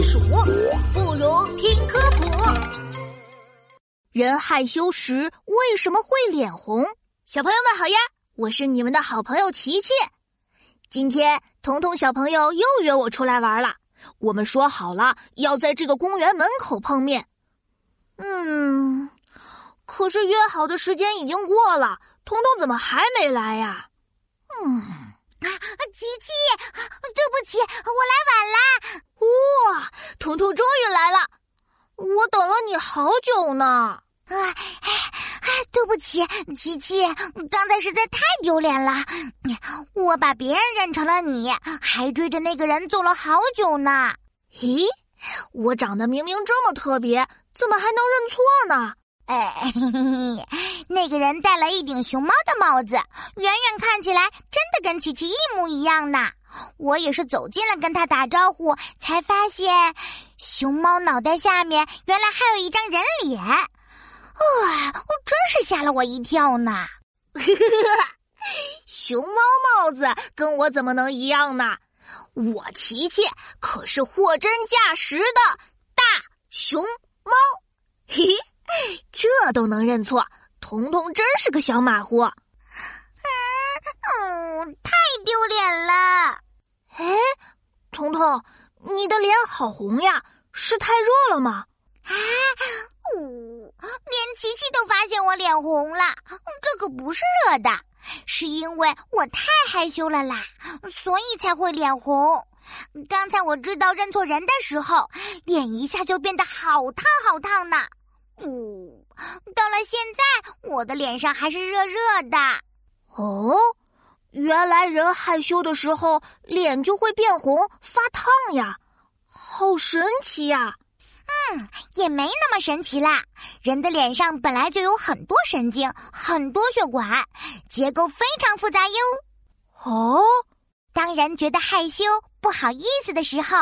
避暑，不如听科普。人害羞时为什么会脸红？小朋友们好呀，我是你们的好朋友琪琪。今天彤彤小朋友又约我出来玩了，我们说好了要在这个公园门口碰面。嗯，可是约好的时间已经过了，彤彤怎么还没来呀？嗯，啊，琪琪，对不起，我来晚了。哇，彤彤终于来了，我等了你好久呢。啊，哎，对不起，琪琪，刚才实在太丢脸了。我把别人认成了你，还追着那个人走了好久呢。咦，我长得明明这么特别，怎么还能认错呢？哎，那个人戴了一顶熊猫的帽子，远远看起来真的跟琪琪一模一样呢。我也是走近了跟他打招呼，才发现熊猫脑袋下面原来还有一张人脸。哇，真是吓了我一跳呢！熊猫帽子跟我怎么能一样呢？我琪琪可是货真价实的大熊猫，嘿，这都能认错，彤彤真是个小马虎。嗯，太丢脸了！哎，彤彤，你的脸好红呀，是太热了吗？啊，呜，连琪琪都发现我脸红了，这可不是热的，是因为我太害羞了啦，所以才会脸红。刚才我知道认错人的时候，脸一下就变得好烫好烫呢。呜，到了现在，我的脸上还是热热的。哦，原来人害羞的时候脸就会变红发烫呀，好神奇呀！嗯，也没那么神奇啦。人的脸上本来就有很多神经，很多血管，结构非常复杂哟。哦，当人觉得害羞、不好意思的时候，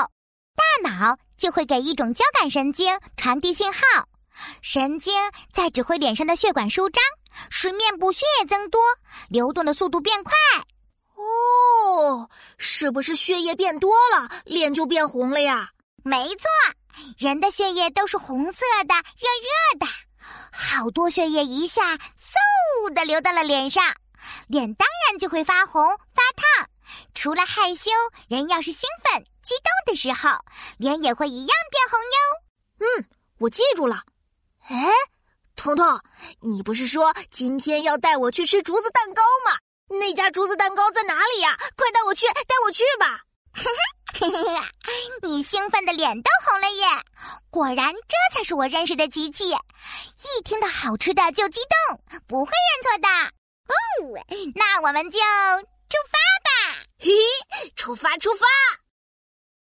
大脑就会给一种交感神经传递信号，神经在指挥脸上的血管舒张，使面部血液增多，流动的速度变快。哦，是不是血液变多了，脸就变红了呀？没错。人的血液都是红色的，热热的，好多血液一下嗖的流到了脸上，脸当然就会发红发烫。除了害羞，人要是兴奋激动的时候，脸也会一样变红哟。嗯，我记住了。哎，彤彤，你不是说今天要带我去吃竹子蛋糕吗？那家竹子蛋糕在哪里呀？快带我去，带我去吧。你兴奋的脸都红了耶！果然，这才是我认识的琪琪。一听到好吃的就激动，不会认错的。哦，那我们就出发吧！嘿，出发，出发！